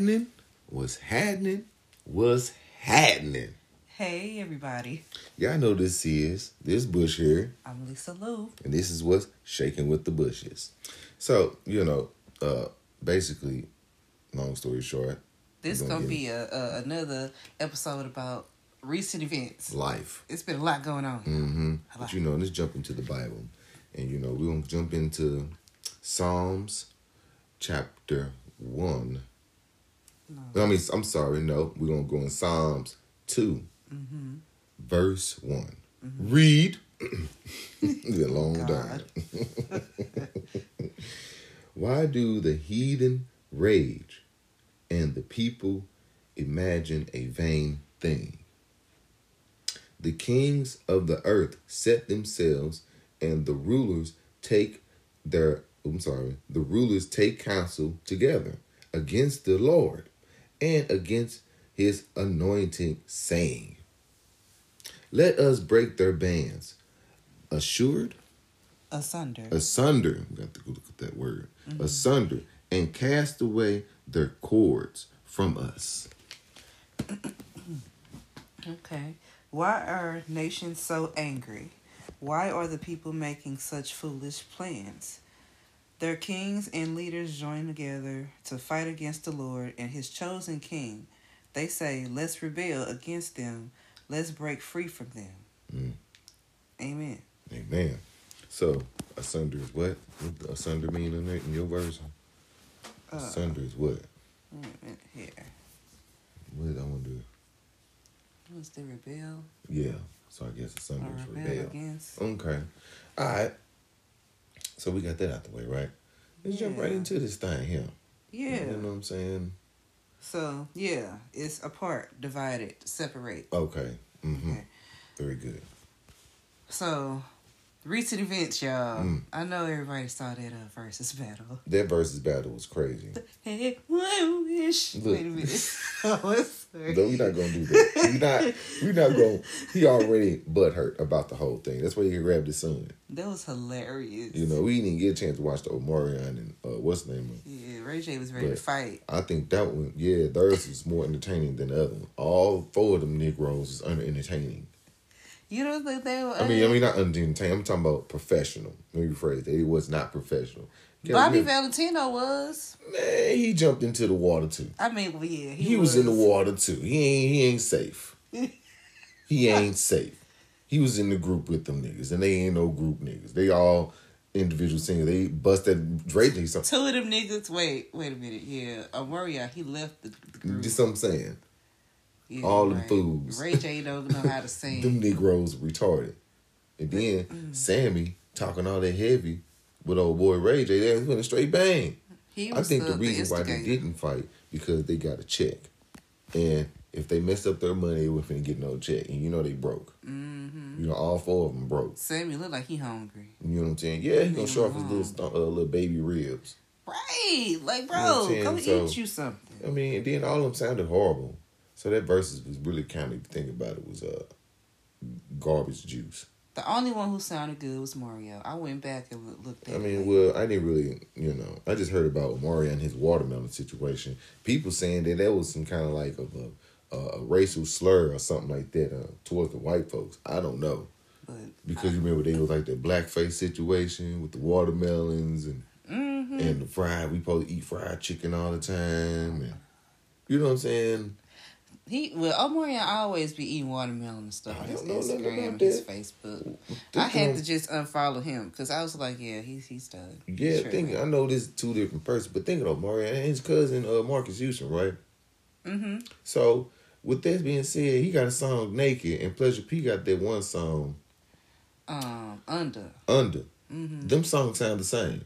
was happening, was happening, was happening. Hey, everybody. Y'all know this is this Butch here, I'm Lisa Lou. and this is what's shaking with the bushes. So you know, uh, basically, long story short, This gonna gonna be a, a another episode about recent events. life. It's been a lot going on. Mm-hmm. But you know, let's jump into the Bible, and you know, we're gonna jump into Psalms, chapter one. No. I mean, I'm sorry, no, we're gonna go in Psalms 2 Mm-hmm. verse one. Read. the long time. Why do the heathen rage, and the people imagine a vain thing? The kings of the earth set themselves, and the rulers take their. I'm sorry. The rulers take counsel together against the Lord and against His anointing, saying, "Let us break their bands." Assured, Asunder. asunder. We got to go look at that word. Mm-hmm. Asunder and cast away their cords from us. Okay. Why are nations so angry? Why are the people making such foolish plans? Their kings and leaders join together to fight against the Lord and his chosen king. They say, Let's rebel against them. Let's break free from them. Mm. Amen. Amen. So asunder is what? What does asunder mean in, in your version? Uh, Asunder is what? wait a minute here. What I wonder. What's the rebel Yeah. So I guess asunder is rebel rebel. against? Okay. All right. So we got that out the way, right? Let's jump right into this thing here. Yeah. You know what I'm saying? So yeah, it's apart, divided, separate. Okay. Mm-hmm. Okay. Very good. So, recent events, y'all. Mm. I know everybody saw that uh, Verzuz battle. That Verzuz battle was crazy. Hey, one wish. Look. Wait a minute. oh, sorry. No, we're not gonna do that. We're not. We're not gonna. He already butt hurt about the whole thing. That's why he grabbed his son. That was hilarious. You know, we didn't even get a chance to watch the Omarion and uh, what's the name of. Yeah, Ray J was ready But- to fight. I think that one, yeah, theirs was more entertaining than the other one. All four of them Negroes is under entertaining. You don't think they were? I mean, I mean not under entertaining. I'm talking about professional. Let me rephrase that. It was not professional. Bobby Yeah, Valentino was. man, he jumped into the water too. I mean, well, yeah, he, He, was. in the water too. He ain't. He ain't safe. he ain't safe. He was in the group with them niggas, and they ain't no group niggas. They all individual singers. They busted Drake. Two of them niggas. Wait, wait a minute. Yeah, Omarion, he left the, the group. Just what I'm saying. Yeah, all them fools. Ray J don't know how to sing. them Negroes retarded. And then Mm. Sammie talking all that heavy with old boy Ray J. They went a straight bang. he I think the, the reason why they didn't fight because they got a check, and if they messed up their money, they wouldn't get no check. And you know they broke. Mm-hmm. You know all four of them broke. Sammie looked like he hungry. You know what I'm saying? Yeah, he gonna show off his little uh, little baby ribs. Right, like You know bro, I'm saying? come So- eat you something. I mean, and then all of them sounded horrible. So that Verzuz was really kind of, think about it, was uh garbage juice. The only one who sounded good was Mario. I went back and looked at. I mean, well, I didn't really, you know, I just heard about Mario and his watermelon situation. People saying that that was some kind of like of a, a, a racial slur or something like that uh, towards the white folks. I don't know but because you remember they was like the blackface situation with the watermelons and hmm and the fried. We supposed to eat fried chicken all the time, and you know what I'm saying. He well, Omarion always be eating watermelon and stuff on his don't know nothing Instagram and his. Facebook. I had to just unfollow him because I was like, yeah, he's he's done. Yeah, Sure. think I know this is two different persons, but thinking of Mario and his cousin uh, Marques Houston, right? Mm-hmm. So with that being said, he got a song "Naked" and Pleasure P got that one song Um, under. "Under." Mm-hmm. Them songs sound the same.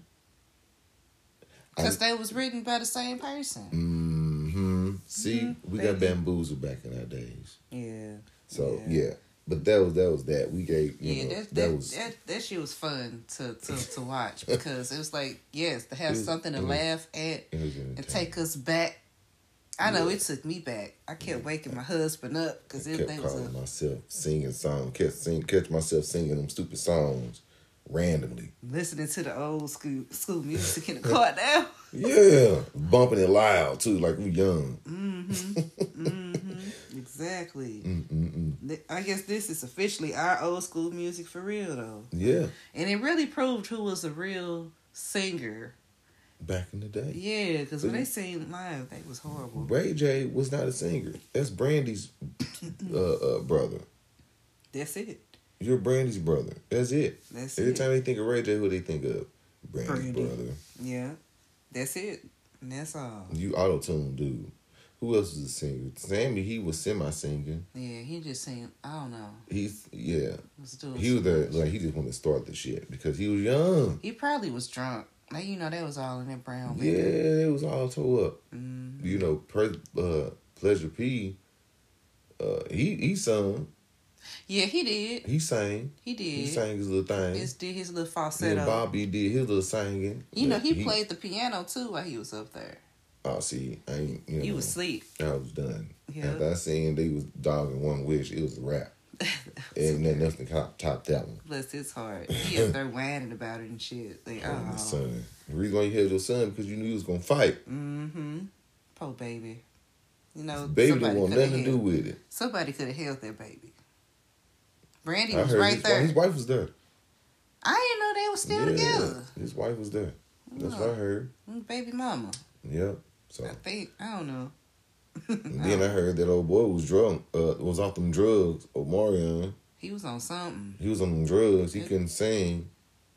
Because they was written by the same person. hmm See, Mhm, we got baby. bamboozled back in our days. Yeah. So Yeah. yeah, but that was that was that. We gave you Yeah, know, that, that, that, was that that shit was fun to to, to watch because it was like yes to have was- something to was- laugh at and take us back. I know Yeah. it took me back. I kept waking my husband up because I it kept they was calling a, myself singing songs, kept sing, catch myself singing them stupid songs randomly. listening to the old school school music in the car now. Yeah, bumping it loud too, like we young. Mm-hmm. mm-hmm. Exactly. Mm-mm-mm. I guess this is officially our old school music for real, though. Yeah, And it really proved who was a real singer. back in the day. Yeah, because when they sang live, that was horrible. Ray J was not a singer. That's Brandy's uh, uh, brother. That's it. You're Brandy's brother. That's it. That's Every it. time they think of Ray J, who they think of? Brandy's Brandy. brother. Yeah, that's it. And that's all. You auto tune dude. Who else was a singer? Sammie, he was semi singing. Yeah, he just sang. I don't know. He's yeah. Was He was there like he just wanted to start the shit because he was young. He probably was drunk. Like, you know, that was all in that brown Yeah, it was all tore up. Mm. You know, per, uh, Pleasure P. Uh, he he sung. Yeah, he did. He sang. He did. He sang his little thing. Just did his little falsetto. Bobby did his little singing. you know, But he, played the piano too while he was up there. Oh, see, I ain't. You know, He was asleep. I was done. Yeah. After I seen they was dogging one wish, it was a rap. and then nothing to top, top that one. Bless his heart. He up there whining about it and shit. Like, Oh, oh. son. The reason why you had your son because you knew he was gonna fight. Mm-hmm. Poor baby. You know, Baby didn't want nothing to do with it. Somebody could have held that baby. Brandy I was right his, there. His wife was there. I didn't know they were still Yeah, together. His wife was there. That's what I heard. Baby mama. Yep. So I think I don't know. and then I heard that old boy was drunk. Uh, was off them drugs. Omarion. He was on something. He was on them drugs. He couldn't sing.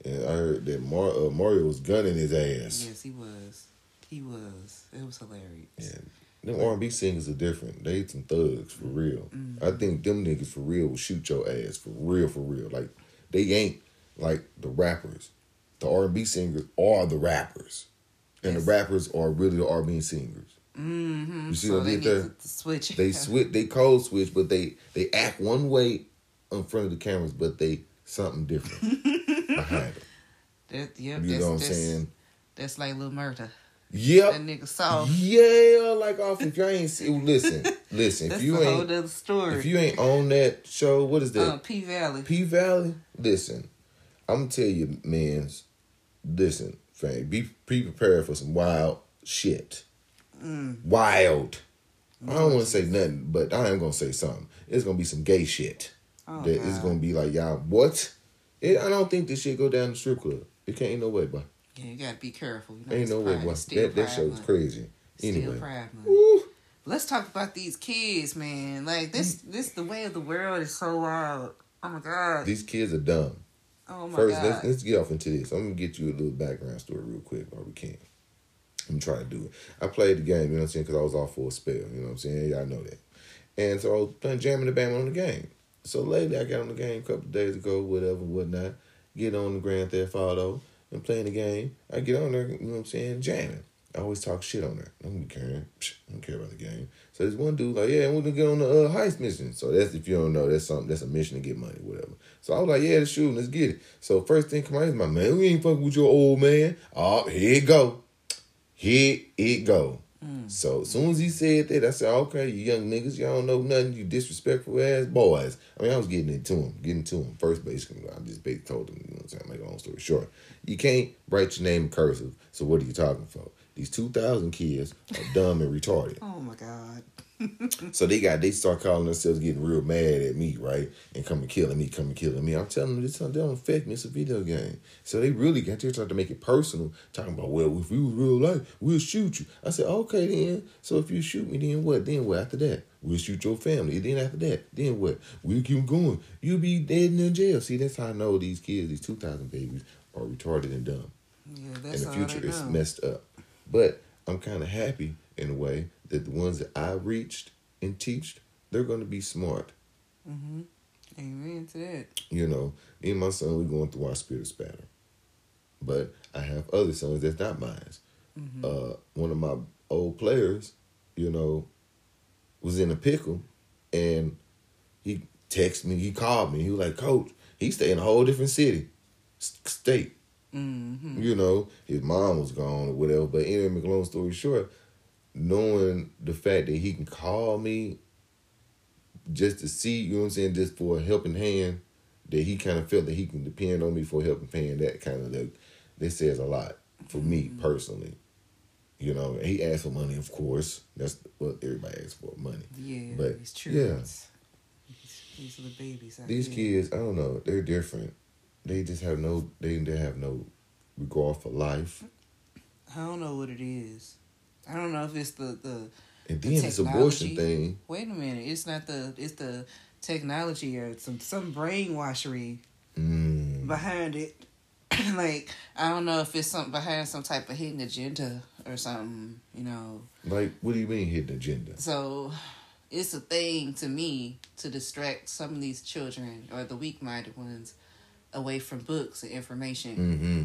And I heard that Mar- uh, Mario was gunning his ass. Yes, he was. He was. It was hilarious. Yeah. Them R and B singers are different. They some thugs for real. Mm-hmm. I think them niggas for real will shoot your ass for real, for real. Like they ain't like the rappers. The R and B singers are the rappers, and Yes. the rappers are really the R and B singers. Mm-hmm. You see so what I did there? switch. They switch, they code switch, but they they act one way in front of the cameras, but they something different behind them. That, yep, You that's, know what I'm that's, saying? That's like Lil Murda. Yep. That nigga soft. Yeah, like off. If you ain't see, listen, listen. That's If you a whole ain't, other story. if you ain't on that show, what is that? uh, P Valley. P Valley, listen, I'm gonna tell you, man's, listen, fam, be be prepared for some wild shit. Mm. Wild. I don't want to say nothing, but I am gonna say something. It's gonna be some gay shit. Oh, that it's gonna be like y'all what? It, I don't think this shit go down the strip club. It can't no way, but Yeah, you gotta be careful. You know, ain't no way, boy. That that show is crazy. Anyway, Let's talk about these kids, man. Like this, Mm. this the way of the world is so wild. Oh my god. these kids are dumb. oh my First, god. let's let's get off into this. I'm gonna get you a little background story real quick while we can. I'm trying to do it. I played the game, you know what I'm saying, because I was off for a spell. You know what I'm saying? Y'all know that. And so I was playing jamming the band on the game. So lately, I got on the game a couple of days ago, whatever, whatnot. Get on the Grand Theft Auto and playing the game. I get on there, you know what I'm saying, jamming. I always talk shit on there. I don't care. I don't care about the game. So this one dude like, yeah, we're gonna get on the uh, heist mission. So that's if you don't know, that's something. That's a mission to get money, whatever. So I was like, yeah, let's shoot, let's get it. So first thing come out is my man. We ain't fucking with your old man. Oh, here it go. Here it go. So as soon as he said that, I said, okay, you young niggas, y'all don't know nothing, you disrespectful ass boys. I mean, I was getting it to him, getting to him. First basically, I just basically told him, you know what I'm saying, make a long story short. You can't write your name cursive, so what are you talking for? These 2,000 kids are dumb and retarded. oh my god. So they got they start calling themselves getting real mad at me, right? And coming killing me, coming killing me. I'm telling them this don't affect me. It's a video game. So they really got they trying to make it personal, talking about well, if we was real life, we'll shoot you. I said okay then. So if you shoot me, then what? Then what after that? We'll shoot your family. Then after that, then what? We'll keep going. You'll be dead in jail. See, that's how I know these kids, these two thousand babies, are retarded and dumb Yeah, that's and the future is messed up. But I'm kind of happy in a way that the ones that I reached and teached, they're going to be smart. Mm-hmm. Amen to that. You know, me and my son, we going through our spirit spatter. But I have other sons that's not mine. Mm-hmm. Uh, one of my old players, you know, was in a pickle, and he texted me. He called me. He was like, "Coach, he stay in a whole different city, state." Mm-hmm. You know, his mom was gone or whatever. But anyway, make a long story short, knowing the fact that he can call me just to see, you know what I'm saying, just for a helping hand, that he kind of felt that he can depend on me for helping hand, that kind of, that, that says a lot for me mm-hmm. personally. You know, he asked for money, of course. That's what everybody asks for, money. Yeah, But, it's true. yeah. These, these are the babies. These kids, I don't know, they're different. They just have no, they they have no regard for life. I don't know what it is. I don't know if it's the the. And The then this abortion thing, Wait a minute. It's not the. It's the technology or some some brainwashery mm, behind it. like I don't know if it's something behind some type of hidden agenda or something. You know. like, what do you mean hidden agenda? So it's a thing to me to distract some of these children or the weak minded ones away from books and information Mm-hmm.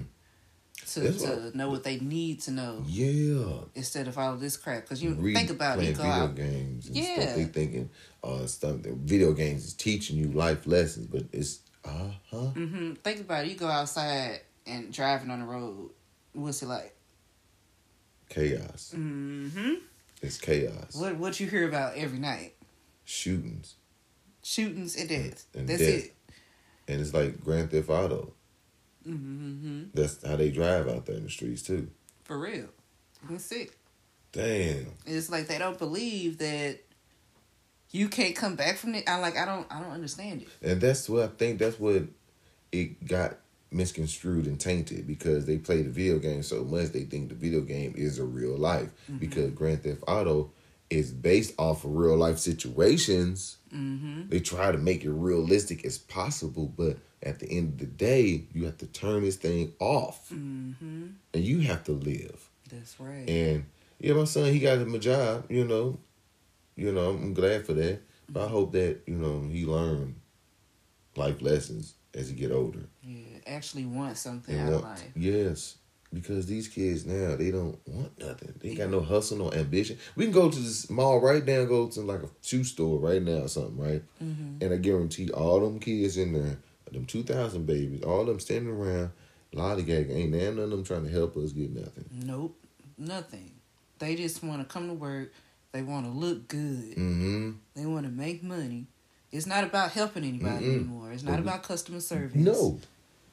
To, to know what they need to know Yeah. instead of all this crap. Because you Read- think about it, you go video out. games and Yeah. stuff. They thinking uh stuff video games is teaching you life lessons, but it's uh huh. Mm-hmm. Think about it. You go outside and driving on the road. What's it like? Chaos. Mm-hmm. It's chaos. What what you hear about every night? Shootings. Shootings and deaths. And That's death. it. And it's like Grand Theft Auto. Hmm That's how they drive out there in the streets too. For real. It's sick. Damn. It's like they don't believe that you can't come back from it. I like I don't I don't understand it. And that's what I think that's what it got misconstrued and tainted because they play the video game so much they think the video game is a real life because Grand Theft Auto is based off of real life situations. Mm-hmm. They try to make it realistic as possible, but at the end of the day, you have to turn this thing off Mm-hmm. and you have to live. That's right. And yeah, my son, he got him a job, you know. You know, I'm glad for that. But I hope that, you know, he learn life lessons as he get older. yeah, actually want something And out of life. yes. Because these kids now, they don't want nothing. They ain't got no hustle, no ambition. We can go to this mall right now, go to like a shoe store right now or something, right? Mm-hmm. And I guarantee all them kids in there, them 2,000 babies, all them standing around, lollygagging. ain't none of them trying to help us get nothing. Nope, nothing. They just want to come to work. They want to look good. Mm-hmm. They want to make money. It's not about helping anybody Mm-mm. anymore. It's not we- about customer service. No,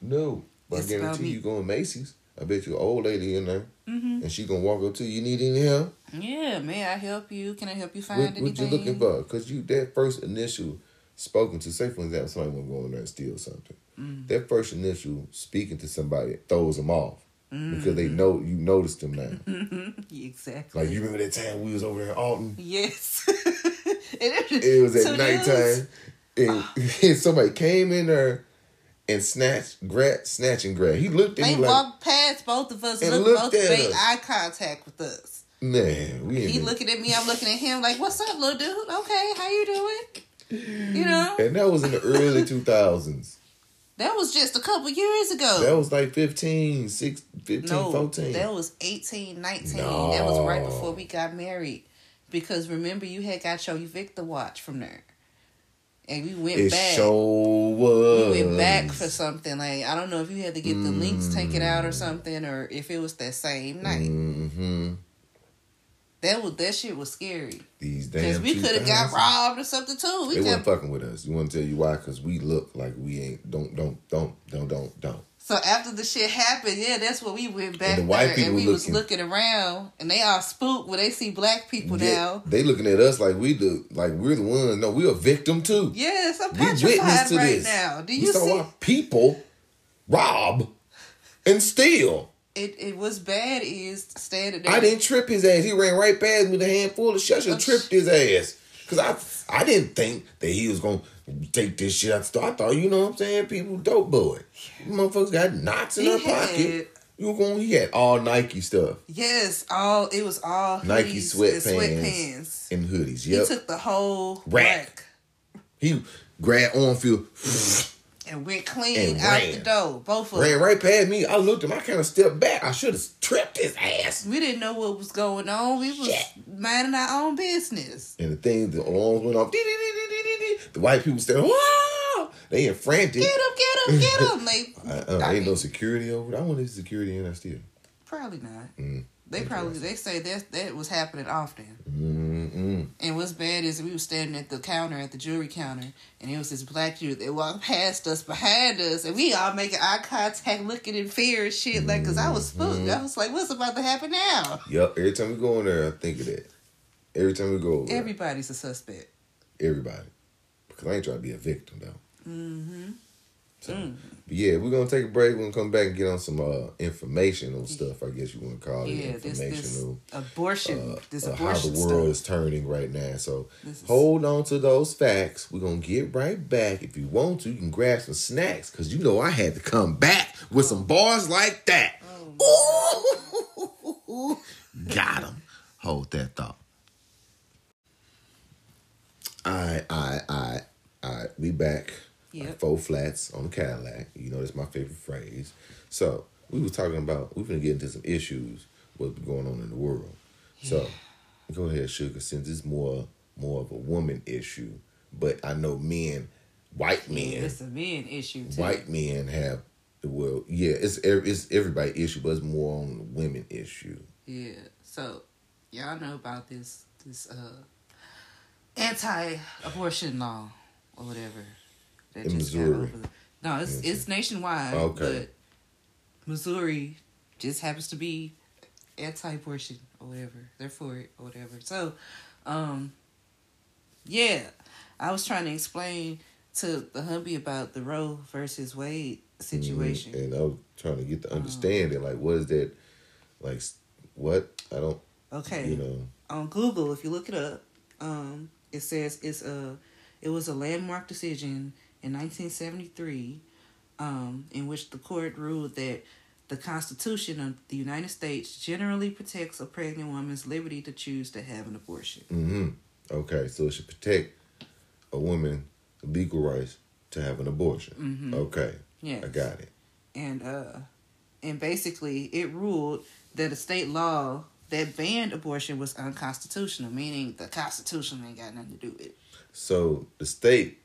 no. But I It's about guarantee you going Macy's. I bet you an old lady in there, Mm-hmm. and she gonna walk up to you. You need any help? Yeah, may I help you? Can I help you find What, anything? what you looking for? Cause you that first initial spoken to. Say for example, somebody want to go in there and steal something. Mm. That first initial speaking to somebody throws them off because they Mm-hmm. know you noticed them now. exactly. like you remember that time we was over there in Alton. Yes. it, It was at this- nighttime, and, and somebody came in there and snatched, grab, snatch and grab. He looked at They me like, walked past both of us, And looked, looked both at made us. eye contact with us. man, we He looking at me, I'm looking at him like, "What's up, little dude? Okay, how you doing?" You know, And that was in the early 2000s. that was just a couple years ago. That was like 15, 6, 15, no, 14. that was 18, 19. That was right before we got married. Because remember, you had got your Invicta watch from there, and we went it back. sure was. we went back for something like I don't know if you had to get the links taken out Mm. or something, or if it was that same night. hmm That was that shit was scary These damn because we could have got robbed or something too. We They weren't fucking with us. You want to tell you why? Because we look like we ain't. Don't, don't, don't, don't, don't, don't. So after the shit happened, yeah, that's what we went back the white there people and we was looking- looking around and they all spooked when they see black people Yeah, now. they looking at us like we do, like we're the ones. No, we're a victim too. Yes, I'm We petrified right this. now. Do we you saw see? our people rob and steal. It it was bad is standing there. I didn't trip his ass. He ran right past me with a handful of shit. I tripped his ass. Cause I I didn't think that he was gonna take this shit out the store. I thought, you know what I'm saying, people dope boy. Motherfuckers got knots in He their had- pocket. You going he had all Nike stuff Yes, all it was all Nike hoodies sweatpants. and sweatpants. and hoodies. He took the whole Rack. rack He grabbed on field, and went clean And out ran. the door. Both of ran them. right past me. I looked at him. I kind of stepped back. I should have tripped his ass. We didn't know what was going on. We was Shit. minding our own business. And the thing, the alarms went off. The white people said, "Wow!" They in frantic. Get him, get him, get him. They I, uh, I ain't no security over. there. I want this security in there still. probably not. Mm. They probably they say that that was happening often. Mm-mm. Mm. And what's bad is we were standing at the counter at the jewelry counter, and it was this black dude that walked past us, behind us, and we all making eye contact, looking in fear and shit. Like, cause I was spooked. Mhm. I was like, "What's about to happen now?" Yep. Every time we go in there, I think of that. Every time we go over there, Everybody's a suspect. everybody. Because I ain't trying to be a victim though. Mm-hmm. So, Mm. but yeah, we're gonna take a break. We're gonna come back and get on some uh, informational stuff. I guess you want to call it Yeah, this this informational. abortion, uh, this uh, how abortion the world stuff. is turning right now. So is- hold on to those facts. We're gonna get right back. If you want to, you can grab some snacks because you know I had to come back with some bars like that. Ooh, got him. Hold that thought. I, I, I, I. We back. Yep. Like four flats on the Cadillac. You know that's my favorite phrase. So we was talking about we finna get into some issues what's going on in the world. So go ahead, Sugar, since it's more more of a woman issue, but I know men, white men, It's a men issue too. white men have the well, yeah, it's it's everybody issue, but it's more on the women issue. Yeah. So y'all know about this this uh anti-abortion law or whatever that In just got Missouri. over. No, it's it's nationwide. Okay. But Missouri just happens to be anti-abortion or whatever. They're for it or whatever. So, um, yeah, I was trying to explain to the hubby about the Roe versus Wade situation. Mhm. And I was trying to get the understanding, like, what is that? Like, what? I don't, Okay. you know. on Google, if you look it up, um, it says it's a it was a landmark decision in 1973, um, in which the court ruled that the Constitution of the United States generally protects a pregnant woman's liberty to choose to have an abortion. hmm Okay, so it should protect a woman legal rights to have an abortion. Mhm. Okay, Yeah, I got it. and uh, and basically it ruled that a state law that banned abortion was unconstitutional, meaning the Constitution ain't got nothing to do with it. So the state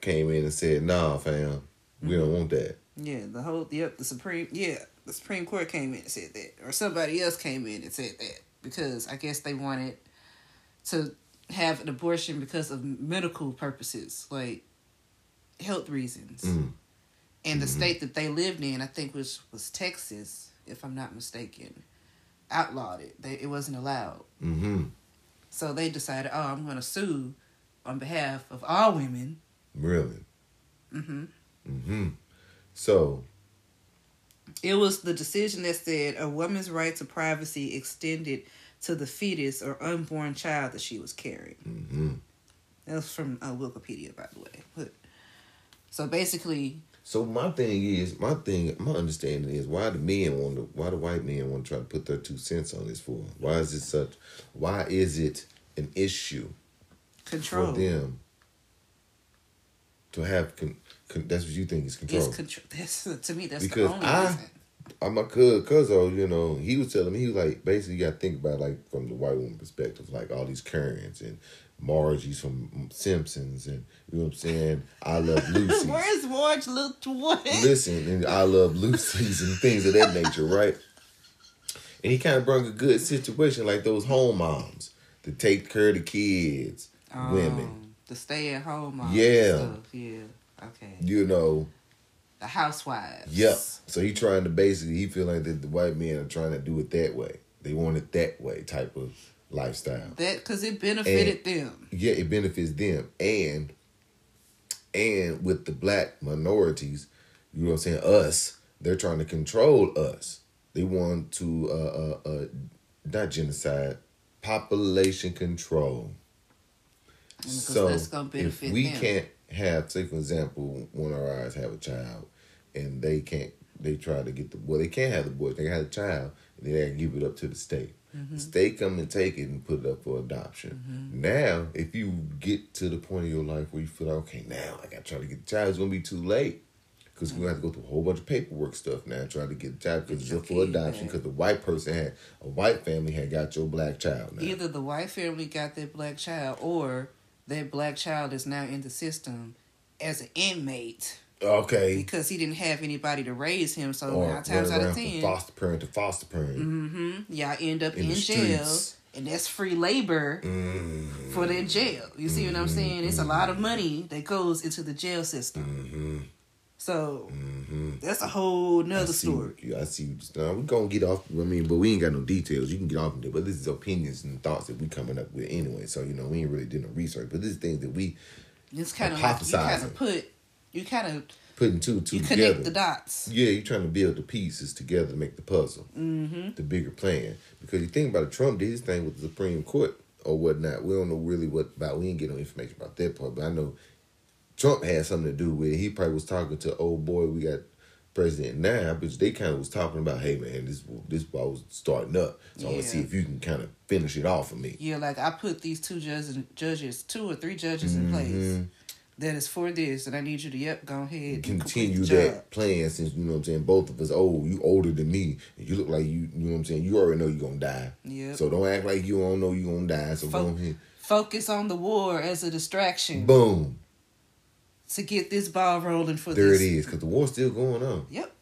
came in and said, "Nah, fam, we don't want that." Yeah, the whole yep, the Supreme yeah, the Supreme Court came in and said that. Or somebody else came in and said that. Because I guess they wanted to have an abortion because of medical purposes, like health reasons. Mm. And the Mhm. state that they lived in, I think was was Texas, if I'm not mistaken, outlawed it. They, it wasn't allowed. Mm-hmm. So they decided, oh, I'm gonna sue on behalf of all women. Really. hmm Mm-hmm. So It was the decision that said a woman's right to privacy extended to the fetus or unborn child that she was carrying. hmm That was from uh, Wikipedia, by the way. But, so basically, So my thing is, my thing, my understanding is why the men want to, why the white men want to try to put their two cents on this for? Why is it such? Why is it an issue control. for them to have? Con, con, that's what you think is control. It's control. That's, to me, that's Because the only I- reason. Uh, my cuz cousin, you know, he was telling me he was like basically you got to think about like from the white woman perspective, like all these Karens and Margie's from Simpsons, and you know what I'm saying. I love Lucy. Where's Marge looked what? Listen, and I love Lucy's and things of that nature, right? And he kind of brought a good situation, like those home moms to take care of the kids, women, Um, the stay at home mom. Yeah. Stuff. Yeah. Okay. you know. The housewives. Yep. So he trying to basically, he feel like that the white men are trying to do it that way. They want it that way type of lifestyle. That because it benefited them. yeah, it benefits them. And and with the black minorities, you know what I'm saying, us, they're trying to control us. They want to uh uh, uh not genocide, population control. So that's gonna if we them. can't have, say for example, one of our eyes have a child and they can't they try to get the well, they can't have the boy, they have a child, and then they give it up to the state. Mm-hmm. The state come and take it and put it up for adoption. Now, if you get to the point of your life where you feel like, okay, now I got to try to get the child, it's gonna be too late. Because we're gonna have to go through a whole bunch of paperwork stuff now, trying to get the child because it's up for adoption. Because the white person had a white family had got your black child now. Either the white family got that black child, or that black child is now in the system as an inmate Okay. because he didn't have anybody to raise him. So Or nine times out of ten, foster parent to foster parent. mm-hmm, y'all end up In in, jail, streets. and that's free labor Mm-hmm. for their jail. You see what I'm saying? It's a lot of money that goes into the jail system. Mm-hmm. So that's a whole nother story. what- I see. Now we're gonna get off. I mean, but we ain't got no details. You can get off of there, but this is opinions and thoughts that we coming up with anyway. So you know, we ain't really doing no research, but this is things that we It's kind of like you kind of put, you kind of putting two two you together. connect the dots. Yeah, you're trying to build the pieces together to make the puzzle, mm-hmm. the bigger plan. Because you think about it, Trump did his thing with the Supreme Court or whatnot. We don't know really what about. We ain't get no information about that part, but I know Trump had something to do with it. He probably was talking to old boy. We got president now, but they kind of was talking about, hey man, this this ball was starting up, so I want to see if you can kind of finish it off for me. Yeah, like I put these two judges, judges, two or three judges in Mm-hmm. place. That is for this, and I need you to yep, go ahead and continue the job. that plan since you know what I'm saying both of us old you older than me and you look like you you know what I'm saying you already know you're gonna die Yeah. so don't act like you don't know you're gonna die so Fo- go ahead Focus on the war as a distraction boom to get this ball rolling for this there this. it is because the war's still going on Yep,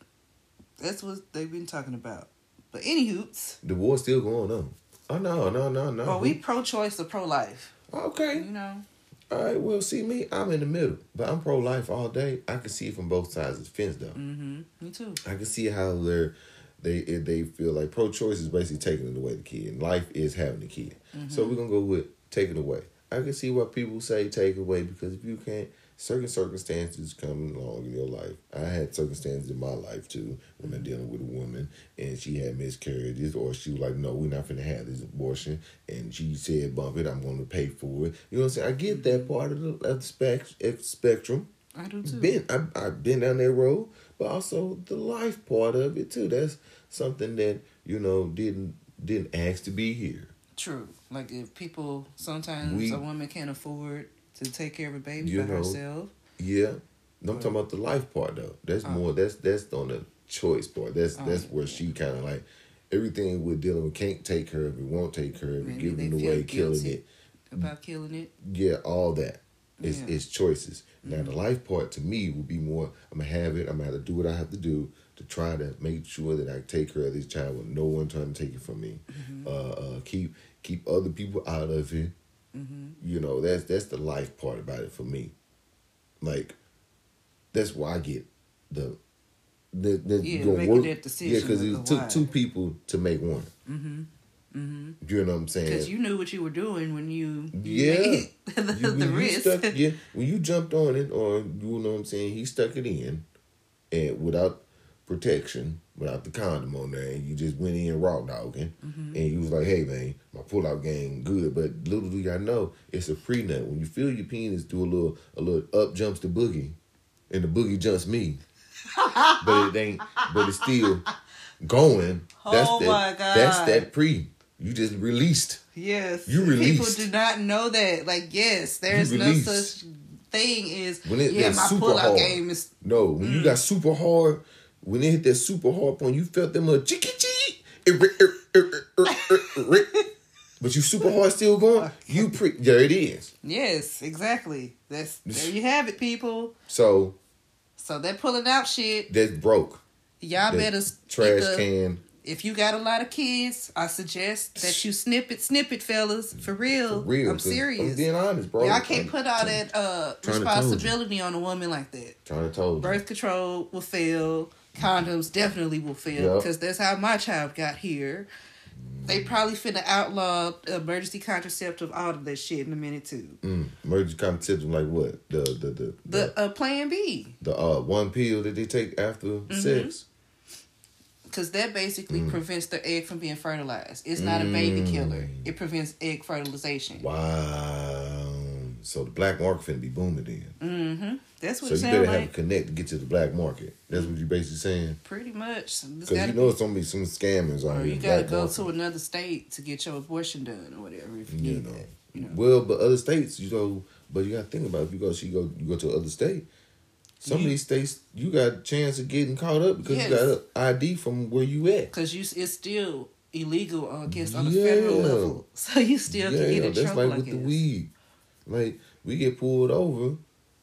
that's what they've been talking about. But any hoots, the war's still going on oh no no no no well, we pro-choice or pro-life. okay You know, all right well see me I'm in the middle but I'm pro-life all day I can see it from both sides of the fence though mm-hmm. me too. I can see how they're they they feel like pro-choice is basically taking away the kid, and life is having the kid. So we're gonna go with taking away. I can see why people say take away because if you can't, certain circumstances come along in your life. I had circumstances in my life too when I'm dealing with a woman and she had miscarriages, or she was like, "No, we're not gonna have this abortion," and she said, "Bump it, I'm gonna pay for it." You know what I'm saying? I get that part of the, of the spec, spectrum I do too. been I, I've been down that road, but also the life part of it too. That's something that you know didn't didn't ask to be here. True. Like if people sometimes We- a woman can't afford to take care of a baby You by know, herself. Yeah, no, I'm talking about the life part though. That's Oh. more. That's that's on the choice part. That's Oh, that's where she kind of like everything we're dealing with can't take care of it, won't take care of it, Maybe giving it away, killing it. About killing it. Yeah, all that. It's Yeah. it's choices. Now the life part to me would be more. I'm gonna have it. I'm gonna have to do what I have to do to try to make sure that I take care of this child with no one trying to take it from me. Uh, uh, keep keep other people out of it. You know, that's that's the life part about it for me. Like, that's why I get the the, the Yeah, making that decision Yeah, because it took why. two people to make one. Mm-hmm. Mm-hmm. You know what I'm saying? Because you knew what you were doing when you, you Yeah. the, You- the risk. stuck, yeah, when you jumped on it, or you know what I'm saying, he stuck it in, and without protection, without the condom on there, and you just went in raw dogging, Mm-hmm. and you was like, "Hey man, my pull out game good," but little do y'all know, it's a free nut. When you feel your penis do a little, a little up jumps the boogie, and the boogie jumps me, but it ain't, but it's still going. That's Oh that, my That's that pre. You just released. Yes. You released. People do not know that. Like, yes, there's no such thing as When it- yeah, it's my super pull out game is No, when Mm. you got super hard, when they hit that super hard point, you felt them a chicky chee. But you super hard still going. You pre there it is. Yes, exactly. That's there you have it, people. So So that pulling out shit, that's broke. y'all The better Trash can. If you got a lot of kids, I suggest that you snip it, snip it, fellas. For real. For real. I'm serious. I'm being honest, bro. Y'all can't I'm put all that uh responsibility on a woman like that. Trying to told you. Birth control will fail. Condoms definitely will fail Yep. because that's how my child got here. They probably finna outlaw emergency contraceptive, all of that shit in a minute too. Mm, emergency contraceptive, like what? The the the the, The uh, Plan B, the uh one pill that they take after Mm-hmm. sex. because that basically Mm. prevents the egg from being fertilized. It's not a baby killer. It prevents egg fertilization. Wow. So the black market finna be booming then. Mm-hmm. That's what So you better like. have a connect to get to the black market. That's what you're basically saying. Pretty much. Because you know it's gonna be some scammers on or you gotta go market. to another state to get your abortion done or whatever if you you need know. that. You know. Well, but other states, you know, but you gotta think about it. if you go, she go, you go to other state. Some You- of these states, you got a chance of getting caught up because Yes. you got an ID from where you at. Because you, it's still illegal uh, against on a Yeah. federal level, so you still can get in that's trouble. like I with the weed. Like we get pulled over,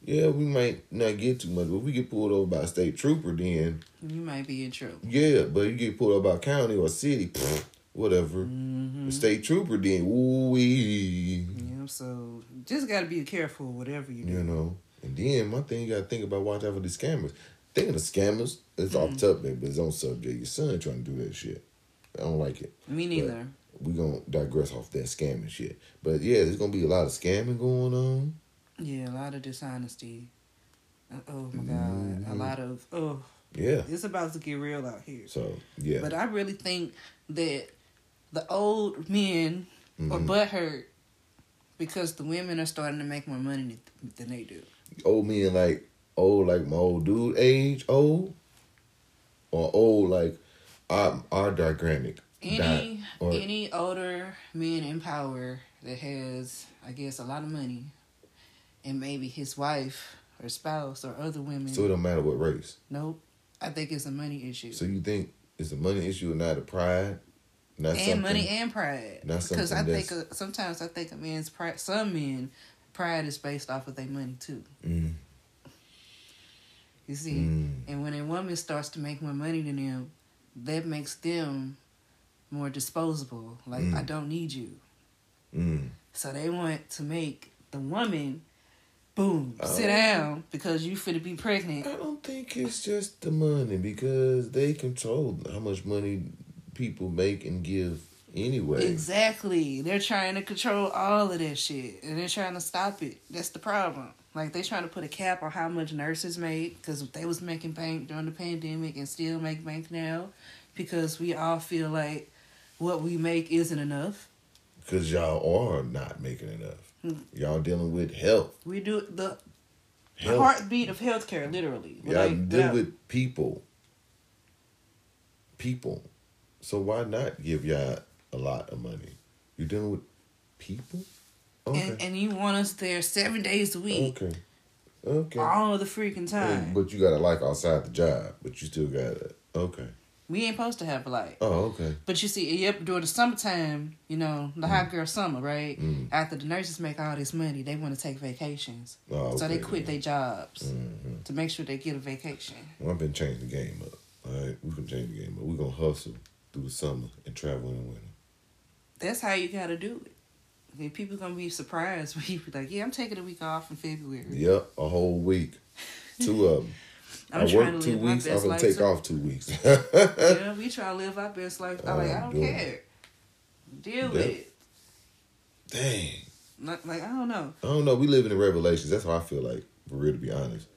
yeah, we might not get too much, but we get pulled over by a state trooper, then You might be in trouble. yeah. But you get pulled over by county or city, pfft, whatever. Mm-hmm. The state trooper then, ooh wee. Yeah, so just got to be careful whatever you do. You know. And then my thing you gotta think about watch out for these scammers. Thinking of scammers, it's off topic, but it's on subject. Your son trying to do that shit. I don't like it. Me neither. We gonna digress off that scamming shit. But yeah, there's gonna be a lot of scamming going on. Yeah, a lot of dishonesty. Oh my god, a Mhm. lot of oh, Yeah. it's about to get real out here. So yeah. But I really think that the old men are Mhm. butthurt because the women are starting to make more money than- they do. old men like old like my old dude age old, or old like our our dynamic. Any or- any older men in power that has, I guess, a lot of money, and maybe his wife or spouse or other women. So it don't matter what race. nope, I think it's a money issue. So you think it's a money issue and not a pride? Not and money and pride. Because I think uh, sometimes I think a man's pride. Some men pride is based off of their money too. Mm, You see, mm, and when a woman starts to make more money than them, that makes them more disposable. Like Mm. I don't need you, mm. so they want to make the woman, boom, sit Oh. down because you finna be pregnant. I don't think it's just the money because they control how much money people make and give anyway. Exactly. They're trying to control all of that shit, and they're trying to stop it. That's the problem. Like they trying to put a cap on how much nurses make because they was making bank during the pandemic and still make bank now, because we all feel like what we make isn't enough. Because y'all are not making enough. Mm. Y'all dealing with health. We do the Health. heartbeat of healthcare, literally. Y'all Like, deal yeah. with people. People. So why not give y'all a lot of money? You're dealing with people? Okay. and and you want us there seven days a week, okay. Okay. all the freaking time. But you got a life outside the job, but you still got it. Okay. We ain't supposed to have a life. Oh, okay. But you see, yep, during the summertime, you know, the hot girl summer, right? Mm. After the nurses make all this money, they want to take vacations. Oh, So they quit yeah. their jobs Mhm. to make sure they get a vacation. Well, I've been changing the game up. All right, we can change the game up. We're gonna hustle through the summer and travel in the winter. That's how you got to do it. I mean, people going to be surprised when you be like, yeah, I'm taking a week off in February. Yep, a whole week, two of them. I'm I trying work to two weeks. I'm gonna take too. off two weeks. Yeah, we try to live our best life. I'm like, I don't care. Deal with it. Dang, Like, like, I don't know. I don't know. We live in the revelations. That's how I feel like. For real, to be honest,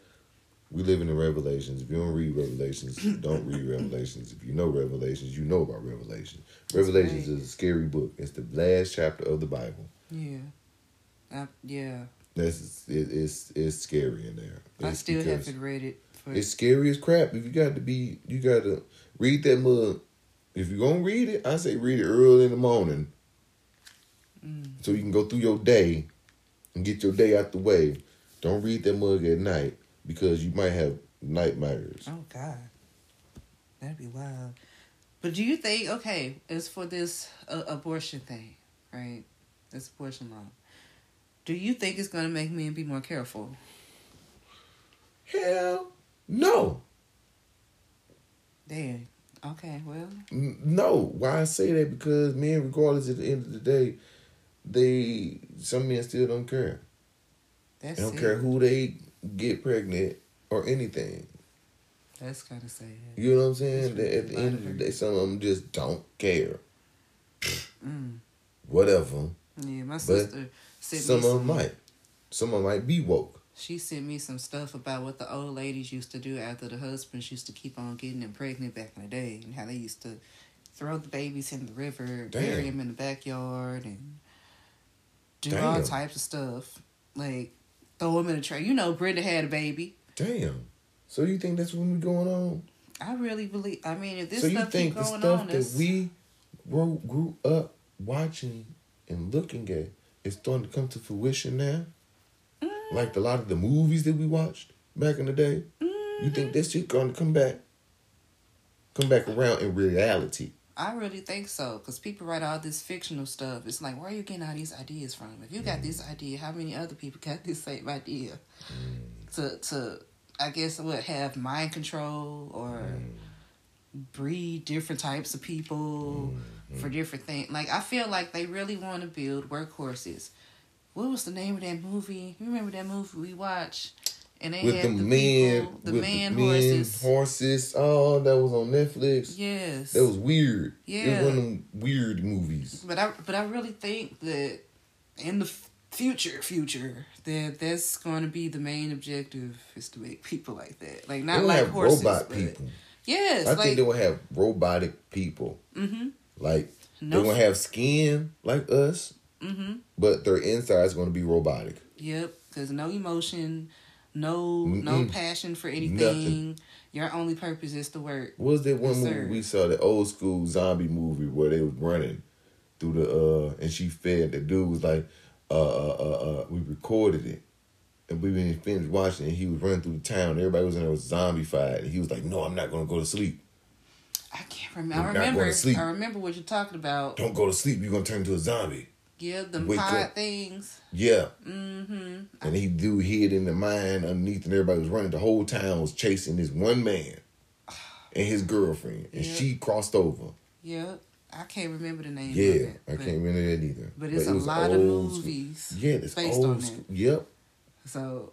we live in the revelations. If you don't read revelations, don't read revelations. If you know revelations, you know about revelations. Revelations right. is a scary book. It's the last chapter of the Bible. Yeah. I, yeah. That's it, it's it's scary in there. I It's still because- haven't read it. It's scary as crap. If you got to be, you got to read that mug. If you're gonna read it, I say read it early in the morning, Mm. so you can go through your day and get your day out the way. Don't read that mug at night because you might have nightmares. Oh God, that'd be wild. But do you think okay, as for this uh, abortion thing, right? This abortion law. Do you think it's gonna make men be more careful? Hell, no, Damn. Okay. Well. No. Why I say that? Because men, regardless, at the end of the day, they some men still don't care. That's They don't it. care who they get pregnant or anything. That's kind of sad. You know what I'm saying? That at the end of the day, some of them just don't care. Mm. Whatever. Yeah, my sister Some me of them might. Some of them might be woke. She sent me some stuff about what the old ladies used to do after the husbands used to keep on getting them pregnant back in the day, and how they used to throw the babies in the river, bury them in the backyard, and do Damn. all types of stuff, like throw them in a tray. You know, Brenda had a baby. Damn. So you think that's what going on? I really believe. I mean, if this so you stuff think the stuff on, that we grew, grew up watching and looking at is starting to come to fruition now? Mm, Like a lot of the movies that we watched back in the day? You think this shit gonna come back? Come back around in reality. I really think so, because people write all this fictional stuff. It's like, where are you getting all these ideas from? If you got this idea, how many other people got this same idea? To to I guess would have mind control or breed different types of people Mm-hmm. for different things. Like I feel like they really want to build workhorses. What was the name of that movie? You remember that movie we watched? And they with had the, the men, people, the with man the men horses. horses. Oh, that was on Netflix. Yes. That was weird. Yeah, It was one of them weird movies. But I but I really think that in the future future that that's going to be the main objective is to make people like that. Like They not like have horses. robot people. Yes. I like think they will have robotic people. mhm. Like No they're gonna have skin like us, mhm. but their inside is gonna be robotic. Yep, cuz no emotion, no no Mm-mm. passion for anything. Nothing. Your only purpose is to work. What was that one movie we saw? The old school zombie movie where they was running through the uh and she fed the dude was like uh uh uh, uh we recorded it. And we been finished watching and He was running through the town. Everybody was in there was zombie fight. And he was like, No, I'm not gonna go to sleep. I can't remember. I going remember. to. I remember what you're talking about. Don't go to sleep, you're gonna turn into a zombie. Yeah, them up. things. Yeah. Mm-hmm. And he do hid in the mine underneath, and everybody was running. The whole town was chasing this one man and his girlfriend, and Yeah. she crossed over. Yep. I can't remember the name. of Yeah, it, I but- can't remember that either. But it's it a lot of old school- movies Yeah, it's based old on that. Yep. So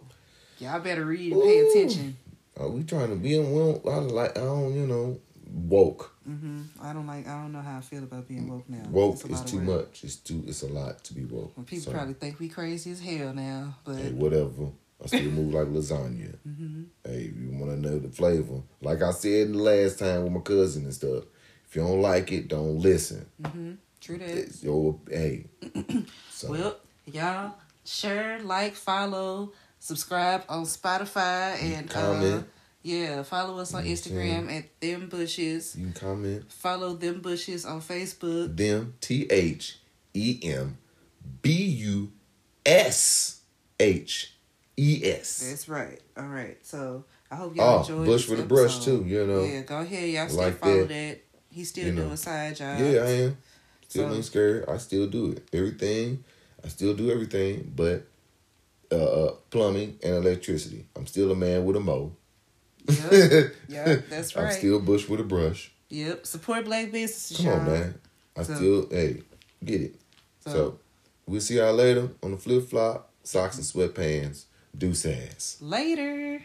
y'all better read and pay attention. Are we trying to be in don't, I like. I don't. You know, woke. hmm I don't like. I don't know how I feel about being woke now. Woke is too much. It's too. It's a lot to be woke. Well, people So, probably think we crazy as hell now, but Hey, whatever. I still move like lasagna. hmm Hey, you want to know the flavor? Like I said the last time with my cousin and stuff. If you don't like it, don't listen. hmm true that. It's your hey. So, Well, y'all share, like, follow, subscribe on Spotify, and uh, Comment. Yeah, follow us on. Instagram at them bushes. you can comment. Follow them bushes on Facebook. Them T H E M B U S H E S. That's right. All right. So I hope y'all Oh, enjoyed Bush this with a brush too. You know. Yeah, go ahead. Y'all still Like follow that. that. He's still You know. doing side jobs. Yeah, I am. Still So- ain't scared. I still do it. Everything. I still do everything, but uh, uh, plumbing and electricity. I'm still a man with a mow. Yep. Yep, that's right. I'm still bush with a brush. Yep. Support black businesses, Come y'all. on, man. I So- still hey get it. So, So, we'll see y'all later on the flip flop, socks and sweatpants. Deuce ass. later.